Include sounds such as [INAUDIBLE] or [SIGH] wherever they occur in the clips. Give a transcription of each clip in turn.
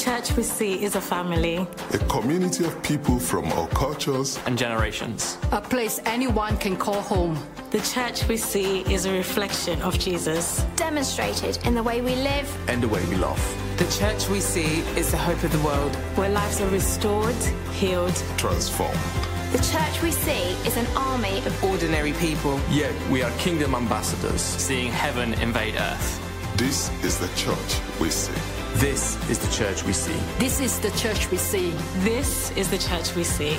church we see is a family. A community of people from all cultures and generations. A place anyone can call home. The church we see is a reflection of Jesus, demonstrated in the way we live and the way we love. The church we see is the hope of the world, where lives are restored, healed, transformed. The church we see is an army of ordinary people. Yet we are kingdom ambassadors, seeing heaven invade earth. This is the church we see. This is the church we see. This is the church we see. This is the church we see.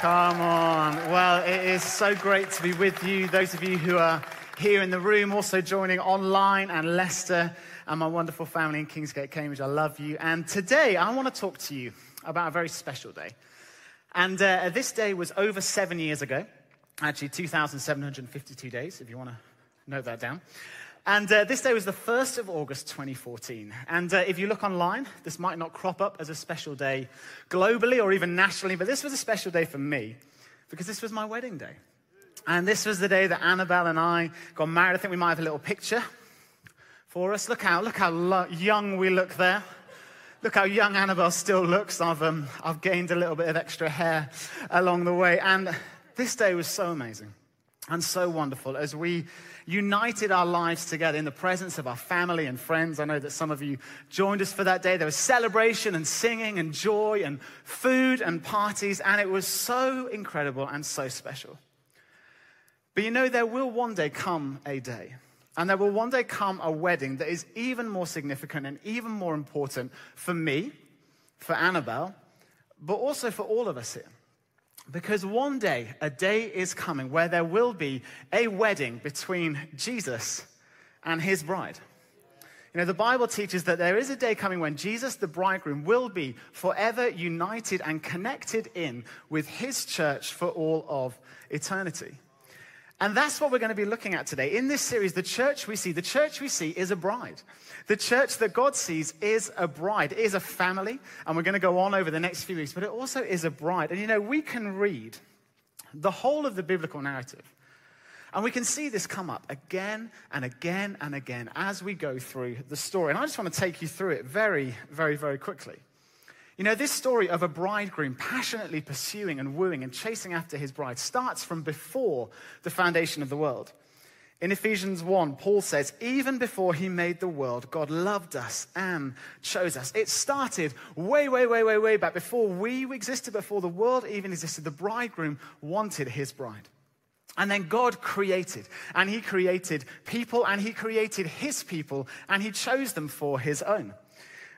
Come on. Well, it is so great to be with you. Those of you who are here in the room, also joining online, and Leicester, and my wonderful family in Kingsgate, Cambridge. I love you. And today, I want to talk to you about a very special day. And uh, this day was over seven years ago, actually 2,752 days, if you want to note that down. And uh, this day was the 1st of August 2014. And uh, if you look online, this might not crop up as a special day globally or even nationally, but this was a special day for me because this was my wedding day. And this was the day that Annabelle and I got married. I think we might have a little picture for us. Look how, look how lo- young we look there. Look how young Annabelle still looks. I've, um, I've gained a little bit of extra hair along the way. And this day was so amazing and so wonderful as we united our lives together in the presence of our family and friends. I know that some of you joined us for that day. There was celebration and singing and joy and food and parties, and it was so incredible and so special. But you know, there will one day come a day, and there will one day come a wedding that is even more significant and even more important for me, for Annabelle, but also for all of us here. Because one day, a day is coming where there will be a wedding between Jesus and his bride. You know, the Bible teaches that there is a day coming when Jesus, the bridegroom, will be forever united and connected in with his church for all of eternity. And that's what we're going to be looking at today. In this series, the church we see, the church we see is a bride. The church that God sees is a bride, is a family. And we're going to go on over the next few weeks, but it also is a bride. And you know, we can read the whole of the biblical narrative. And we can see this come up again and again and again as we go through the story. And I just want to take you through it very, very, very quickly. You know, this story of a bridegroom passionately pursuing and wooing and chasing after his bride starts from before the foundation of the world. In Ephesians 1, Paul says, even before he made the world, God loved us and chose us. It started way, way, way, way, way back before we existed, before the world even existed. The bridegroom wanted his bride. And then God created, and He created people, and He created His people, and He chose them for His own.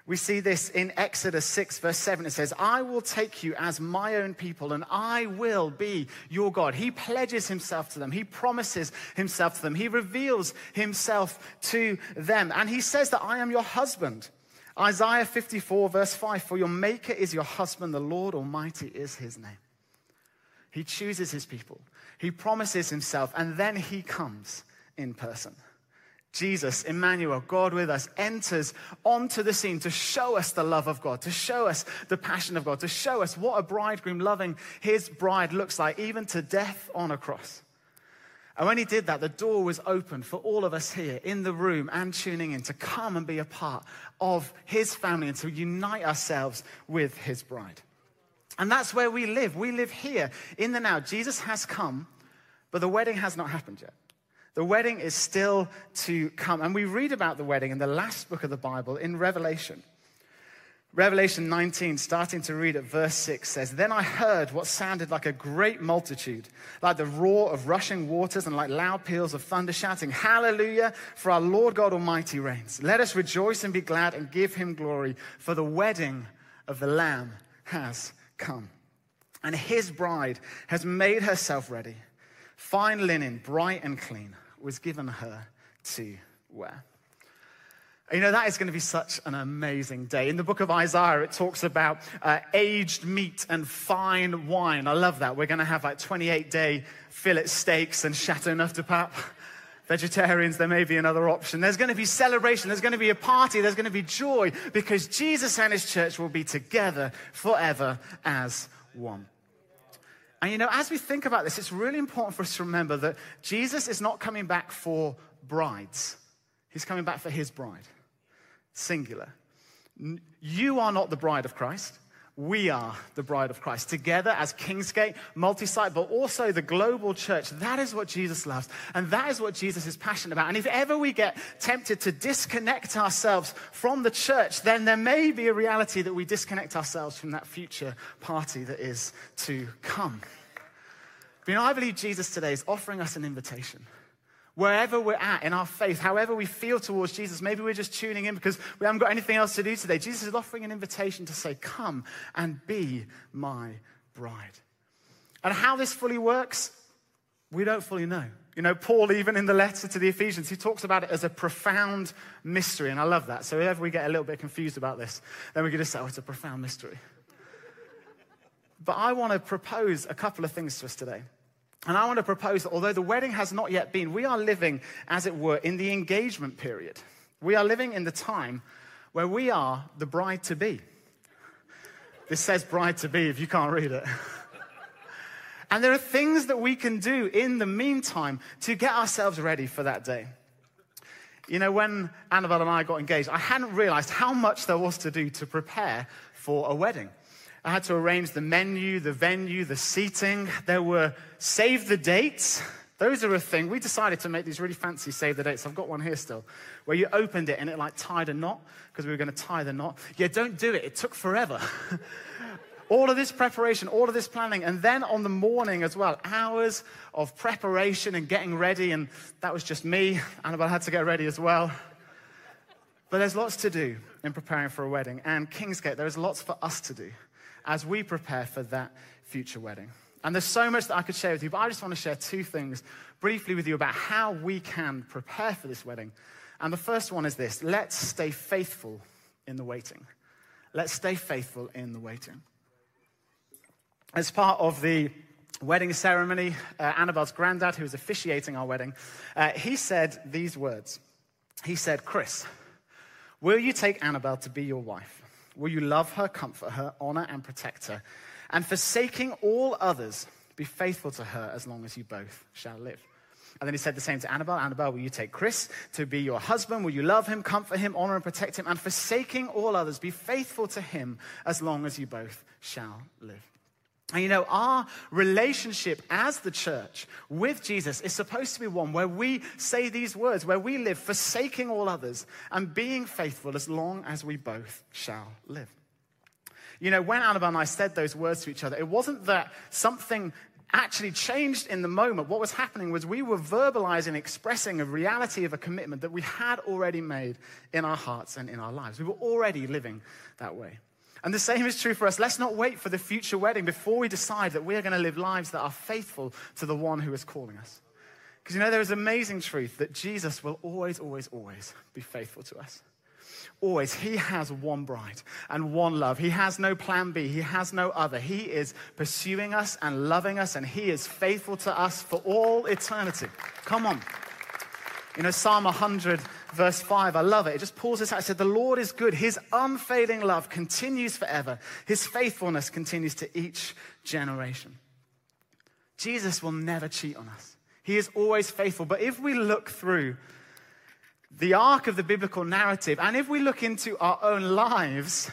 We see this in Exodus 6, verse 7. It says, I will take you as my own people and I will be your God. He pledges himself to them. He promises himself to them. He reveals himself to them. And he says that I am your husband. Isaiah 54, verse 5 For your maker is your husband, the Lord Almighty is his name. He chooses his people, he promises himself, and then he comes in person. Jesus, Emmanuel, God with us, enters onto the scene to show us the love of God, to show us the passion of God, to show us what a bridegroom loving his bride looks like, even to death on a cross. And when he did that, the door was opened for all of us here in the room and tuning in to come and be a part of his family and to unite ourselves with his bride. And that's where we live. We live here in the now. Jesus has come, but the wedding has not happened yet. The wedding is still to come. And we read about the wedding in the last book of the Bible in Revelation. Revelation 19, starting to read at verse 6, says, Then I heard what sounded like a great multitude, like the roar of rushing waters and like loud peals of thunder, shouting, Hallelujah, for our Lord God Almighty reigns. Let us rejoice and be glad and give him glory, for the wedding of the Lamb has come. And his bride has made herself ready. Fine linen, bright and clean was given her to wear. You know, that is going to be such an amazing day. In the book of Isaiah, it talks about uh, aged meat and fine wine. I love that. We're going to have like 28 day fillet steaks and Châteauneuf-du-Pape. Vegetarians, there may be another option. There's going to be celebration. There's going to be a party. There's going to be joy because Jesus and his church will be together forever as one. And you know, as we think about this, it's really important for us to remember that Jesus is not coming back for brides, he's coming back for his bride. Singular. You are not the bride of Christ. We are the bride of Christ. Together as Kingsgate, multi site, but also the global church. That is what Jesus loves. And that is what Jesus is passionate about. And if ever we get tempted to disconnect ourselves from the church, then there may be a reality that we disconnect ourselves from that future party that is to come. But you know, I believe Jesus today is offering us an invitation. Wherever we're at in our faith, however we feel towards Jesus, maybe we're just tuning in because we haven't got anything else to do today. Jesus is offering an invitation to say, Come and be my bride. And how this fully works, we don't fully know. You know, Paul, even in the letter to the Ephesians, he talks about it as a profound mystery. And I love that. So, if we get a little bit confused about this, then we can just say, Oh, it's a profound mystery. [LAUGHS] But I want to propose a couple of things to us today. And I want to propose that although the wedding has not yet been, we are living, as it were, in the engagement period. We are living in the time where we are the bride to be. This says bride to be if you can't read it. [LAUGHS] And there are things that we can do in the meantime to get ourselves ready for that day. You know, when Annabelle and I got engaged, I hadn't realized how much there was to do to prepare for a wedding. I had to arrange the menu, the venue, the seating. There were save the dates. Those are a thing. We decided to make these really fancy save the dates. I've got one here still, where you opened it and it like tied a knot because we were going to tie the knot. Yeah, don't do it. It took forever. [LAUGHS] all of this preparation, all of this planning, and then on the morning as well, hours of preparation and getting ready. And that was just me. Annabelle had to get ready as well. But there's lots to do in preparing for a wedding. And Kingsgate, there is lots for us to do as we prepare for that future wedding. And there's so much that I could share with you, but I just want to share two things briefly with you about how we can prepare for this wedding. And the first one is this let's stay faithful in the waiting. Let's stay faithful in the waiting. As part of the wedding ceremony, uh, Annabelle's granddad, who was officiating our wedding, uh, he said these words. He said, Chris, will you take Annabelle to be your wife? Will you love her, comfort her, honor, and protect her? And forsaking all others, be faithful to her as long as you both shall live. And then he said the same to Annabelle Annabelle, will you take Chris to be your husband? Will you love him, comfort him, honor, and protect him? And forsaking all others, be faithful to him as long as you both shall live. And you know, our relationship as the church with Jesus is supposed to be one where we say these words, where we live forsaking all others and being faithful as long as we both shall live. You know, when Annabelle and I said those words to each other, it wasn't that something actually changed in the moment. What was happening was we were verbalizing, expressing a reality of a commitment that we had already made in our hearts and in our lives. We were already living that way. And the same is true for us. Let's not wait for the future wedding before we decide that we are going to live lives that are faithful to the one who is calling us. Because you know, there is amazing truth that Jesus will always, always, always be faithful to us. Always. He has one bride and one love. He has no plan B. He has no other. He is pursuing us and loving us, and He is faithful to us for all eternity. Come on. You know, Psalm 100, verse 5, I love it. It just pulls this out. It said, The Lord is good. His unfailing love continues forever. His faithfulness continues to each generation. Jesus will never cheat on us. He is always faithful. But if we look through the arc of the biblical narrative, and if we look into our own lives,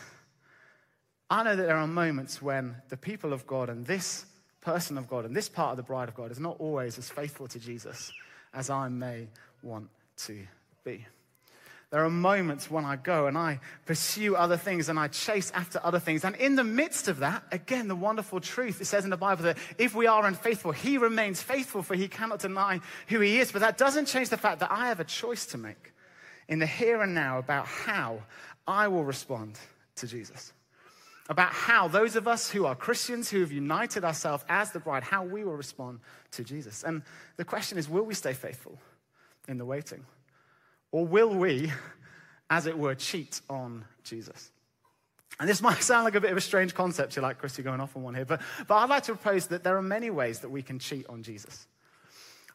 I know that there are moments when the people of God and this person of God and this part of the bride of God is not always as faithful to Jesus as I may want to be. There are moments when I go and I pursue other things and I chase after other things. And in the midst of that, again, the wonderful truth it says in the Bible that if we are unfaithful, He remains faithful, for He cannot deny who He is. But that doesn't change the fact that I have a choice to make in the here and now about how I will respond to Jesus. About how those of us who are Christians, who have united ourselves as the bride, how we will respond to Jesus. And the question is will we stay faithful in the waiting? Or will we, as it were, cheat on Jesus? And this might sound like a bit of a strange concept. You're like, Chris, you're going off on one here. But, but I'd like to propose that there are many ways that we can cheat on Jesus.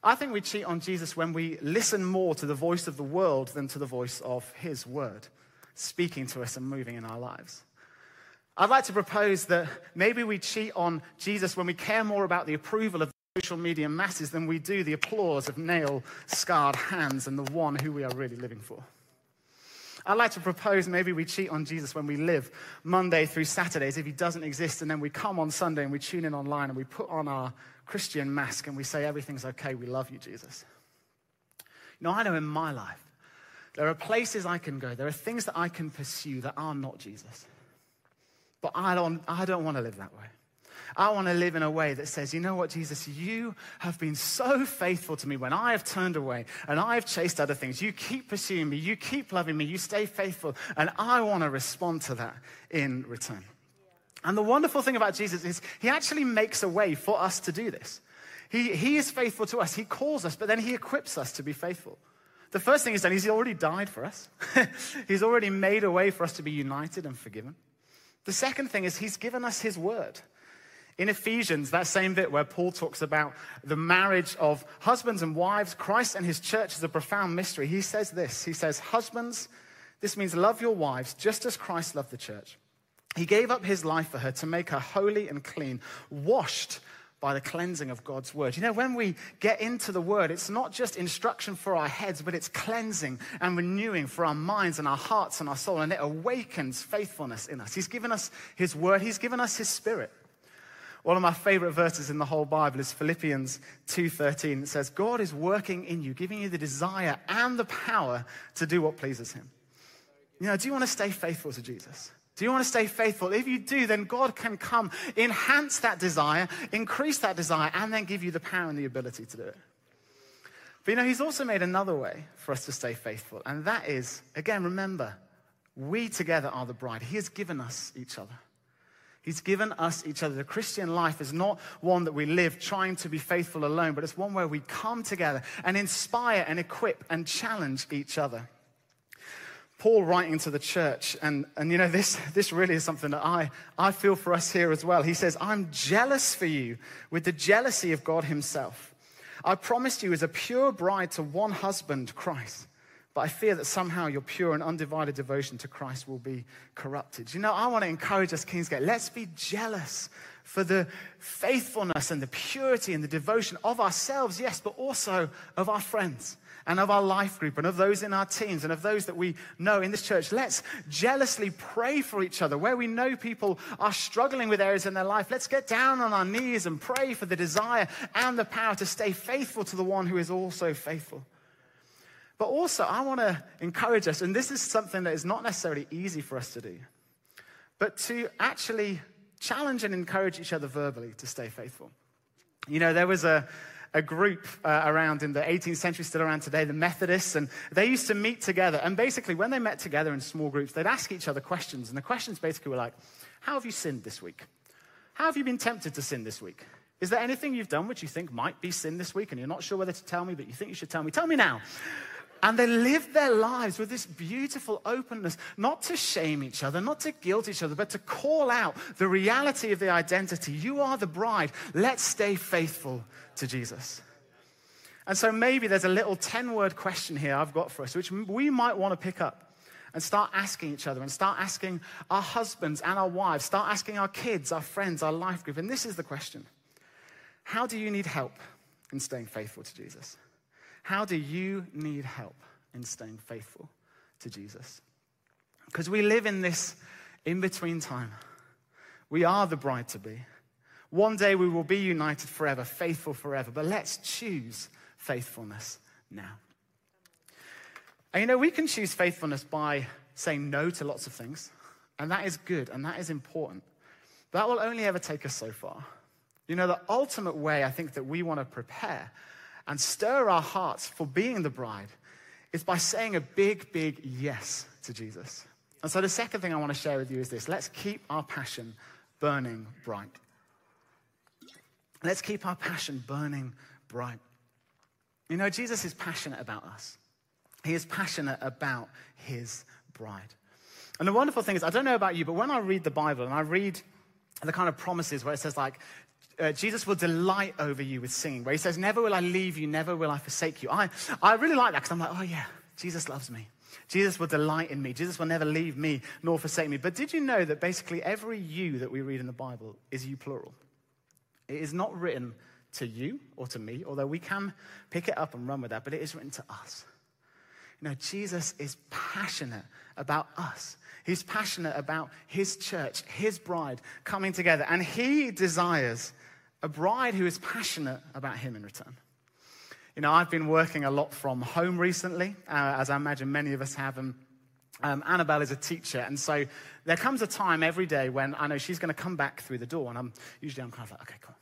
I think we cheat on Jesus when we listen more to the voice of the world than to the voice of his word, speaking to us and moving in our lives. I'd like to propose that maybe we cheat on Jesus when we care more about the approval of social media masses than we do the applause of nail scarred hands and the one who we are really living for. I'd like to propose maybe we cheat on Jesus when we live Monday through Saturdays if he doesn't exist, and then we come on Sunday and we tune in online and we put on our Christian mask and we say, Everything's okay, we love you, Jesus. You know, I know in my life, there are places I can go, there are things that I can pursue that are not Jesus. But I don't, I don't want to live that way. I want to live in a way that says, you know what, Jesus, you have been so faithful to me when I have turned away and I have chased other things. You keep pursuing me, you keep loving me, you stay faithful, and I want to respond to that in return. And the wonderful thing about Jesus is he actually makes a way for us to do this. He, he is faithful to us, he calls us, but then he equips us to be faithful. The first thing he's done he's already died for us. [LAUGHS] he's already made a way for us to be united and forgiven. The second thing is he's given us his word. In Ephesians, that same bit where Paul talks about the marriage of husbands and wives, Christ and his church is a profound mystery. He says this He says, Husbands, this means love your wives just as Christ loved the church. He gave up his life for her to make her holy and clean, washed by the cleansing of God's word. You know, when we get into the word, it's not just instruction for our heads, but it's cleansing and renewing for our minds and our hearts and our soul, and it awakens faithfulness in us. He's given us his word, he's given us his spirit. One of my favorite verses in the whole Bible is Philippians 2:13. It says, "God is working in you, giving you the desire and the power to do what pleases him." You know, do you want to stay faithful to Jesus? Do you want to stay faithful? If you do, then God can come, enhance that desire, increase that desire, and then give you the power and the ability to do it. But you know, He's also made another way for us to stay faithful, and that is, again, remember, we together are the bride. He has given us each other. He's given us each other. The Christian life is not one that we live trying to be faithful alone, but it's one where we come together and inspire and equip and challenge each other. Paul writing to the church, and, and you know, this, this really is something that I, I feel for us here as well. He says, I'm jealous for you with the jealousy of God Himself. I promised you as a pure bride to one husband, Christ. But I fear that somehow your pure and undivided devotion to Christ will be corrupted. You know, I want to encourage us, Kingsgate, let's be jealous for the faithfulness and the purity and the devotion of ourselves, yes, but also of our friends and of our life group and of those in our teams and of those that we know in this church. Let's jealously pray for each other. Where we know people are struggling with areas in their life, let's get down on our knees and pray for the desire and the power to stay faithful to the one who is also faithful. But also, I want to encourage us, and this is something that is not necessarily easy for us to do, but to actually challenge and encourage each other verbally to stay faithful. You know, there was a, a group uh, around in the 18th century, still around today, the Methodists, and they used to meet together. And basically, when they met together in small groups, they'd ask each other questions. And the questions basically were like, How have you sinned this week? How have you been tempted to sin this week? Is there anything you've done which you think might be sin this week and you're not sure whether to tell me, but you think you should tell me? Tell me now. And they lived their lives with this beautiful openness, not to shame each other, not to guilt each other, but to call out the reality of the identity. You are the bride. Let's stay faithful to Jesus. And so maybe there's a little 10 word question here I've got for us, which we might want to pick up and start asking each other and start asking our husbands and our wives, start asking our kids, our friends, our life group. And this is the question How do you need help in staying faithful to Jesus? How do you need help in staying faithful to Jesus? Because we live in this in between time. We are the bride to be. One day we will be united forever, faithful forever. But let's choose faithfulness now. And you know, we can choose faithfulness by saying no to lots of things, and that is good and that is important. That will only ever take us so far. You know, the ultimate way I think that we want to prepare and stir our hearts for being the bride is by saying a big, big yes to Jesus. And so the second thing I want to share with you is this let's keep our passion burning bright. Let's keep our passion burning bright. You know, Jesus is passionate about us, He is passionate about His bride. And the wonderful thing is, I don't know about you, but when I read the Bible and I read the kind of promises where it says, like, uh, Jesus will delight over you with singing, where he says, Never will I leave you, never will I forsake you. I, I really like that because I'm like, oh yeah, Jesus loves me. Jesus will delight in me. Jesus will never leave me nor forsake me. But did you know that basically every you that we read in the Bible is you plural? It is not written to you or to me, although we can pick it up and run with that, but it is written to us. You know, Jesus is passionate about us. He's passionate about his church, his bride coming together, and he desires a bride who is passionate about him in return. You know, I've been working a lot from home recently, uh, as I imagine many of us have, and um, Annabelle is a teacher, and so there comes a time every day when I know she's going to come back through the door, and I'm usually I'm kind of like, okay, come on,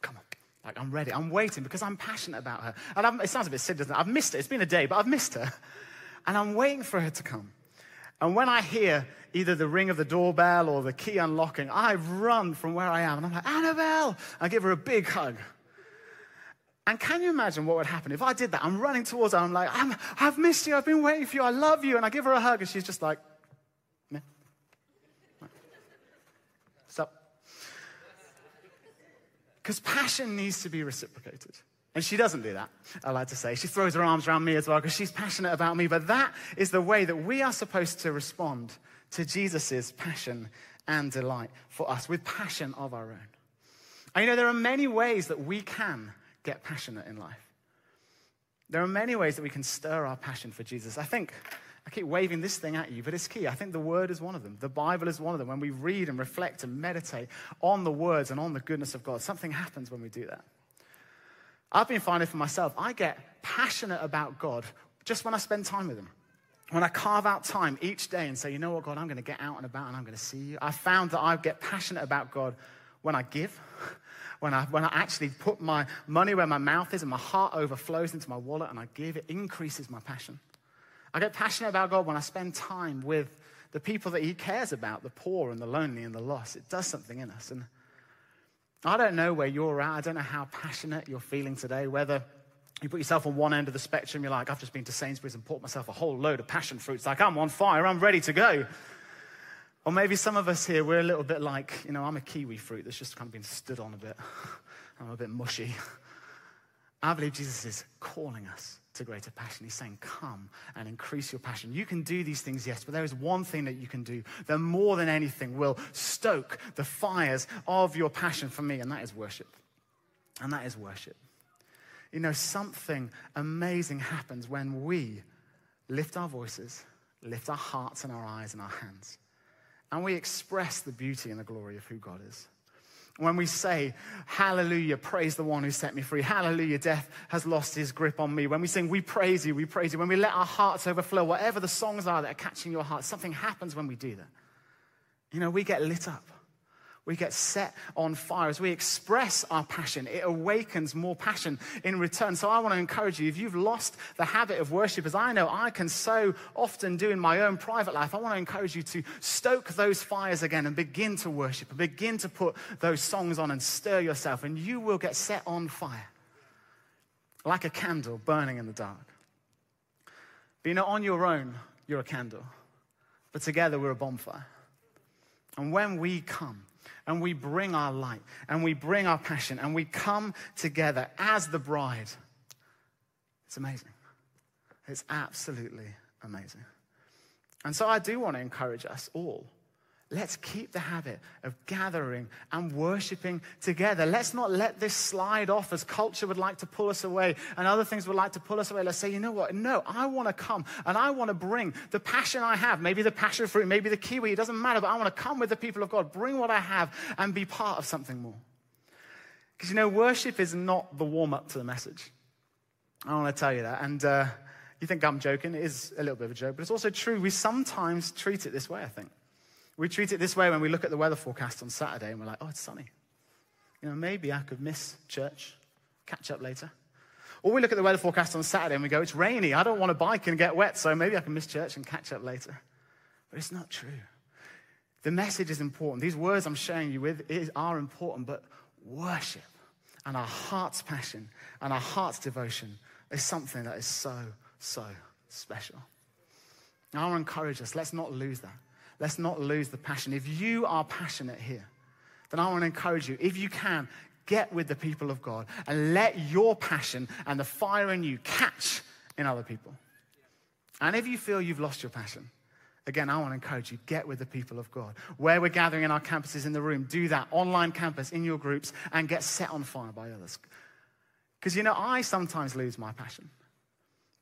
come on, like I'm ready, I'm waiting because I'm passionate about her, and I'm, it sounds a bit silly, doesn't it? I've missed it. It's been a day, but I've missed her, and I'm waiting for her to come. And when I hear either the ring of the doorbell or the key unlocking, I run from where I am, and I'm like, Annabelle, I give her a big hug. And can you imagine what would happen if I did that? I'm running towards her. I'm like, i have missed you. I've been waiting for you. I love you. And I give her a hug, and she's just like, Meh. Because passion needs to be reciprocated. And she doesn't do that, I like to say. She throws her arms around me as well because she's passionate about me. But that is the way that we are supposed to respond to Jesus' passion and delight for us with passion of our own. And you know, there are many ways that we can get passionate in life. There are many ways that we can stir our passion for Jesus. I think I keep waving this thing at you, but it's key. I think the word is one of them. The Bible is one of them. When we read and reflect and meditate on the words and on the goodness of God, something happens when we do that. I've been finding for myself, I get passionate about God just when I spend time with Him. When I carve out time each day and say, you know what, God, I'm going to get out and about and I'm going to see you. I found that I get passionate about God when I give [LAUGHS] when I, when I actually put my money where my mouth is and my heart overflows into my wallet and I give, it increases my passion. I get passionate about God when I spend time with the people that He cares about, the poor and the lonely and the lost. It does something in us. And I don't know where you're at. I don't know how passionate you're feeling today, whether you put yourself on one end of the spectrum, you're like, I've just been to Sainsbury's and bought myself a whole load of passion fruits. Like, I'm on fire, I'm ready to go. Or maybe some of us here, we're a little bit like, you know, I'm a kiwi fruit that's just kind of been stood on a bit. [LAUGHS] I'm a bit mushy. I believe Jesus is calling us to greater passion. He's saying, Come and increase your passion. You can do these things, yes, but there is one thing that you can do that more than anything will stoke the fires of your passion for me, and that is worship. And that is worship. You know, something amazing happens when we lift our voices, lift our hearts and our eyes and our hands and we express the beauty and the glory of who God is. When we say, Hallelujah, praise the one who set me free. Hallelujah, death has lost his grip on me. When we sing, We praise you, we praise you. When we let our hearts overflow, whatever the songs are that are catching your heart, something happens when we do that. You know, we get lit up. We get set on fire as we express our passion. It awakens more passion in return. So I want to encourage you if you've lost the habit of worship, as I know I can so often do in my own private life, I want to encourage you to stoke those fires again and begin to worship and begin to put those songs on and stir yourself, and you will get set on fire like a candle burning in the dark. But you know, on your own, you're a candle, but together we're a bonfire. And when we come, and we bring our light and we bring our passion and we come together as the bride. It's amazing. It's absolutely amazing. And so I do want to encourage us all Let's keep the habit of gathering and worshiping together. Let's not let this slide off as culture would like to pull us away and other things would like to pull us away. Let's say, you know what? No, I want to come and I want to bring the passion I have, maybe the passion fruit, maybe the kiwi, it doesn't matter, but I want to come with the people of God, bring what I have and be part of something more. Because you know, worship is not the warm up to the message. I want to tell you that. And uh, you think I'm joking, it is a little bit of a joke, but it's also true. We sometimes treat it this way, I think. We treat it this way when we look at the weather forecast on Saturday and we're like, oh, it's sunny. You know, maybe I could miss church, catch up later. Or we look at the weather forecast on Saturday and we go, it's rainy. I don't want to bike and get wet, so maybe I can miss church and catch up later. But it's not true. The message is important. These words I'm sharing you with are important, but worship and our heart's passion and our heart's devotion is something that is so, so special. I want to encourage us, let's not lose that. Let's not lose the passion. If you are passionate here, then I want to encourage you, if you can, get with the people of God and let your passion and the fire in you catch in other people. And if you feel you've lost your passion, again, I want to encourage you get with the people of God. Where we're gathering in our campuses in the room, do that. Online campus, in your groups, and get set on fire by others. Because, you know, I sometimes lose my passion.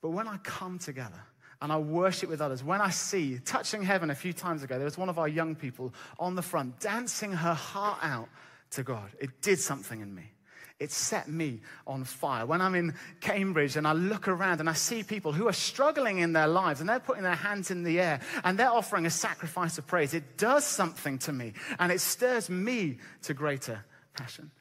But when I come together, and I worship with others. When I see, touching heaven a few times ago, there was one of our young people on the front dancing her heart out to God. It did something in me. It set me on fire. When I'm in Cambridge and I look around and I see people who are struggling in their lives and they're putting their hands in the air and they're offering a sacrifice of praise, it does something to me and it stirs me to greater passion.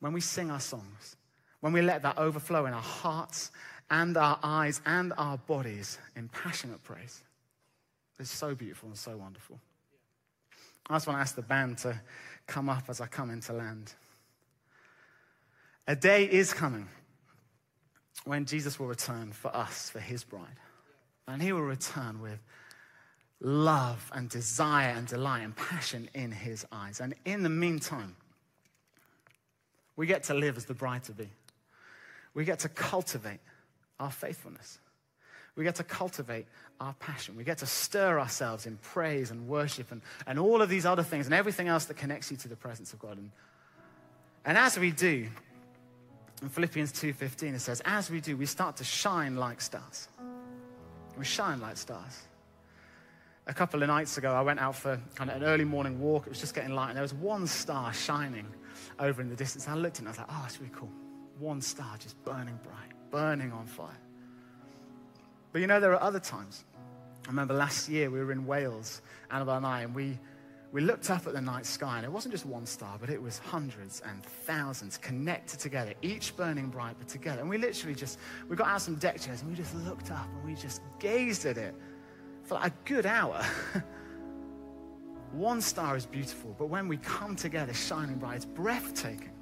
When we sing our songs, when we let that overflow in our hearts and our eyes and our bodies in passionate praise, it's so beautiful and so wonderful. I just want to ask the band to come up as I come into land. A day is coming when Jesus will return for us, for his bride. And he will return with love and desire and delight and passion in his eyes. And in the meantime, we get to live as the bride to be. We get to cultivate our faithfulness. We get to cultivate our passion. We get to stir ourselves in praise and worship and, and all of these other things and everything else that connects you to the presence of God. And, and as we do, in Philippians 2:15 it says, as we do, we start to shine like stars. We shine like stars. A couple of nights ago, I went out for kind of an early morning walk. It was just getting light, and there was one star shining over in the distance. I looked at it and I was like, oh, it's really cool. One star just burning bright, burning on fire. But you know, there are other times. I remember last year we were in Wales, Annabelle and I, and we we looked up at the night sky, and it wasn't just one star, but it was hundreds and thousands connected together, each burning bright, but together. And we literally just, we got out some deck chairs and we just looked up and we just gazed at it for like a good hour. [LAUGHS] one star is beautiful, but when we come together shining bright, it's breathtaking.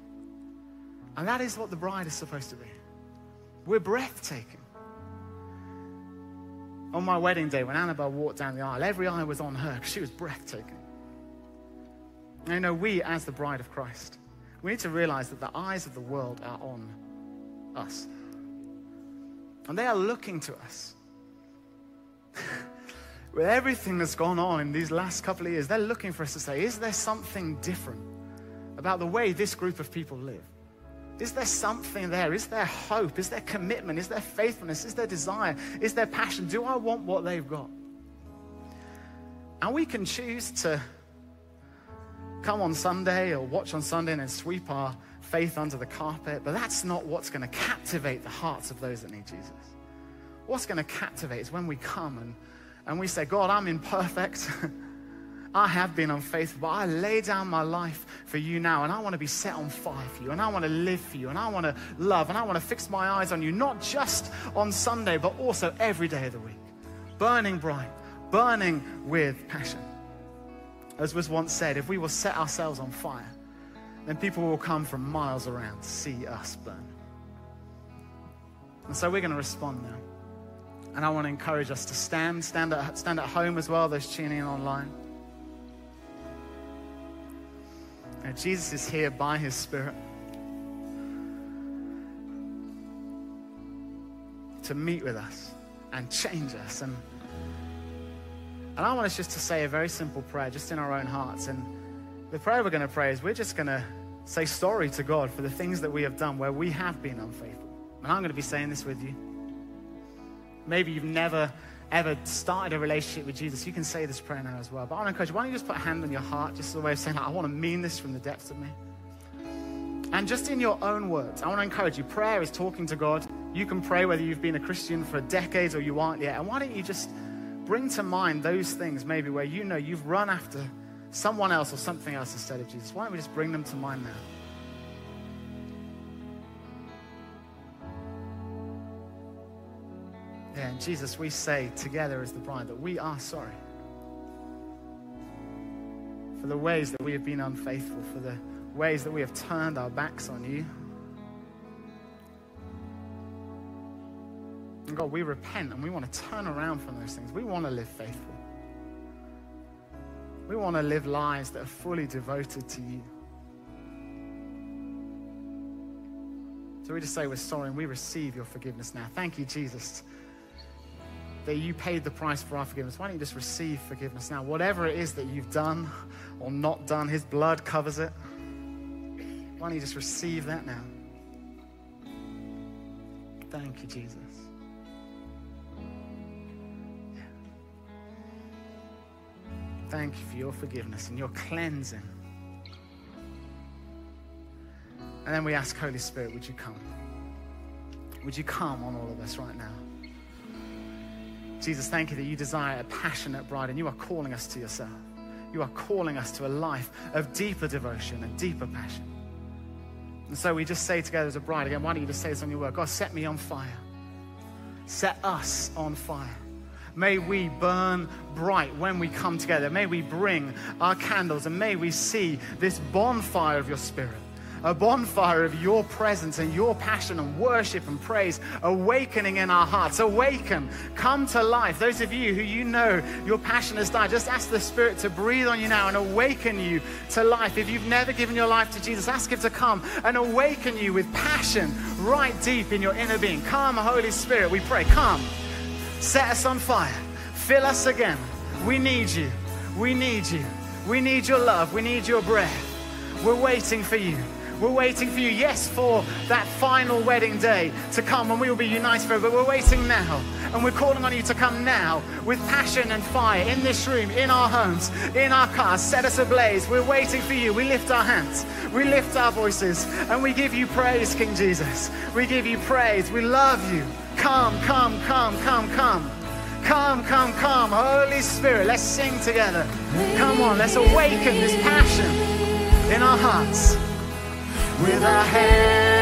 And that is what the bride is supposed to be. We're breathtaking. On my wedding day, when Annabelle walked down the aisle, every eye was on her because she was breathtaking. And you know, we, as the bride of Christ, we need to realize that the eyes of the world are on us. And they are looking to us. [LAUGHS] With everything that's gone on in these last couple of years, they're looking for us to say, is there something different about the way this group of people live? Is there something there? Is there hope? Is there commitment? Is there faithfulness? Is there desire? Is there passion? Do I want what they've got? And we can choose to come on Sunday or watch on Sunday and sweep our faith under the carpet, but that's not what's going to captivate the hearts of those that need Jesus. What's going to captivate is when we come and, and we say, God, I'm imperfect. [LAUGHS] I have been unfaithful, but I lay down my life for you now, and I want to be set on fire for you, and I want to live for you, and I want to love, and I want to fix my eyes on you, not just on Sunday, but also every day of the week. Burning bright, burning with passion. As was once said, if we will set ourselves on fire, then people will come from miles around to see us burn. And so we're going to respond now. And I want to encourage us to stand, stand at, stand at home as well, those tuning in online. And Jesus is here by his Spirit to meet with us and change us and and I want us just to say a very simple prayer, just in our own hearts. And the prayer we're going to pray is we're just going to say sorry to God for the things that we have done where we have been unfaithful. And I'm going to be saying this with you. Maybe you've never, ever started a relationship with Jesus. You can say this prayer now as well. But I want to encourage you, why don't you just put a hand on your heart, just as a way of saying, I want to mean this from the depths of me. And just in your own words, I want to encourage you. Prayer is talking to God. You can pray whether you've been a Christian for decades or you aren't yet. And why don't you just bring to mind those things maybe where you know you've run after someone else or something else instead of Jesus. Why don't we just bring them to mind now? Jesus, we say together as the bride that we are sorry for the ways that we have been unfaithful, for the ways that we have turned our backs on you. And God, we repent and we want to turn around from those things. We want to live faithful. We want to live lives that are fully devoted to you. So we just say we're sorry and we receive your forgiveness now. Thank you, Jesus, that you paid the price for our forgiveness. Why don't you just receive forgiveness now? Whatever it is that you've done or not done, His blood covers it. Why don't you just receive that now? Thank you, Jesus. Yeah. Thank you for your forgiveness and your cleansing. And then we ask, Holy Spirit, would you come? Would you come on all of us right now? Jesus, thank you that you desire a passionate bride and you are calling us to yourself. You are calling us to a life of deeper devotion and deeper passion. And so we just say together as a bride again, why don't you just say this on your word? God, set me on fire. Set us on fire. May we burn bright when we come together. May we bring our candles and may we see this bonfire of your spirit a bonfire of your presence and your passion and worship and praise awakening in our hearts. Awaken, come to life. Those of you who you know your passion has died, just ask the Spirit to breathe on you now and awaken you to life. If you've never given your life to Jesus, ask Him to come and awaken you with passion right deep in your inner being. Come, Holy Spirit, we pray. Come, set us on fire, fill us again. We need you. We need you. We need your love. We need your breath. We're waiting for you. We're waiting for you, yes, for that final wedding day to come when we will be united forever, but we're waiting now. And we're calling on you to come now with passion and fire in this room, in our homes, in our cars. Set us ablaze. We're waiting for you. We lift our hands, we lift our voices, and we give you praise, King Jesus. We give you praise. We love you. Come, come, come, come, come. Come, come, come, Holy Spirit. Let's sing together. Come on, let's awaken this passion in our hearts with our hands.